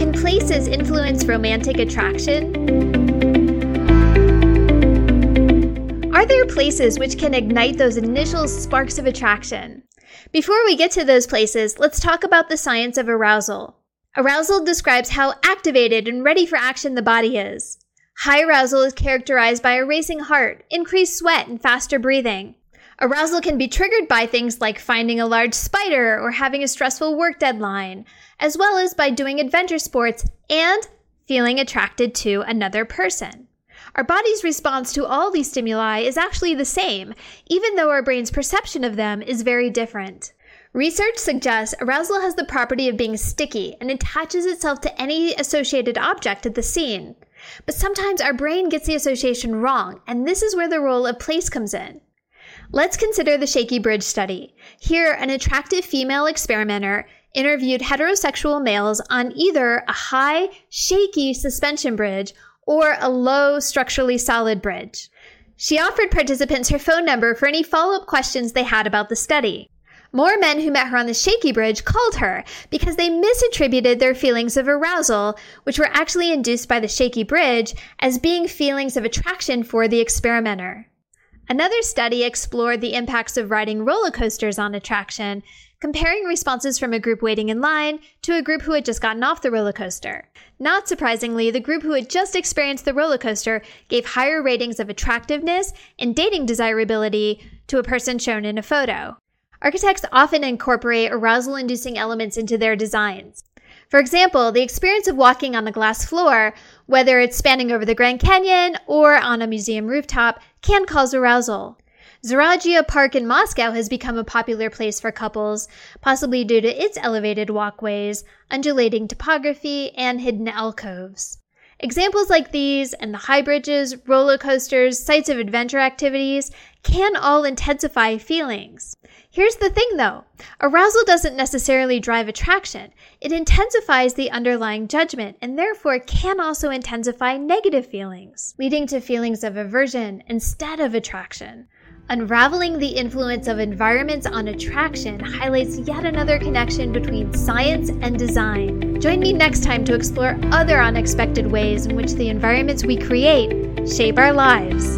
Can places influence romantic attraction? Are there places which can ignite those initial sparks of attraction? Before we get to those places, let's talk about the science of arousal. Arousal describes how activated and ready for action the body is. High arousal is characterized by a racing heart, increased sweat, and faster breathing. Arousal can be triggered by things like finding a large spider or having a stressful work deadline, as well as by doing adventure sports and feeling attracted to another person. Our body's response to all these stimuli is actually the same, even though our brain's perception of them is very different. Research suggests arousal has the property of being sticky and attaches itself to any associated object at the scene. But sometimes our brain gets the association wrong, and this is where the role of place comes in. Let's consider the shaky bridge study. Here, an attractive female experimenter interviewed heterosexual males on either a high, shaky suspension bridge or a low, structurally solid bridge. She offered participants her phone number for any follow up questions they had about the study. More men who met her on the shaky bridge called her because they misattributed their feelings of arousal, which were actually induced by the shaky bridge, as being feelings of attraction for the experimenter. Another study explored the impacts of riding roller coasters on attraction, comparing responses from a group waiting in line to a group who had just gotten off the roller coaster. Not surprisingly, the group who had just experienced the roller coaster gave higher ratings of attractiveness and dating desirability to a person shown in a photo. Architects often incorporate arousal inducing elements into their designs. For example, the experience of walking on the glass floor, whether it's spanning over the Grand Canyon or on a museum rooftop, can cause arousal. Zaryadye Park in Moscow has become a popular place for couples, possibly due to its elevated walkways, undulating topography, and hidden alcoves. Examples like these and the high bridges, roller coasters, sites of adventure activities can all intensify feelings. Here's the thing though arousal doesn't necessarily drive attraction, it intensifies the underlying judgment and therefore can also intensify negative feelings, leading to feelings of aversion instead of attraction. Unraveling the influence of environments on attraction highlights yet another connection between science and design. Join me next time to explore other unexpected ways in which the environments we create shape our lives.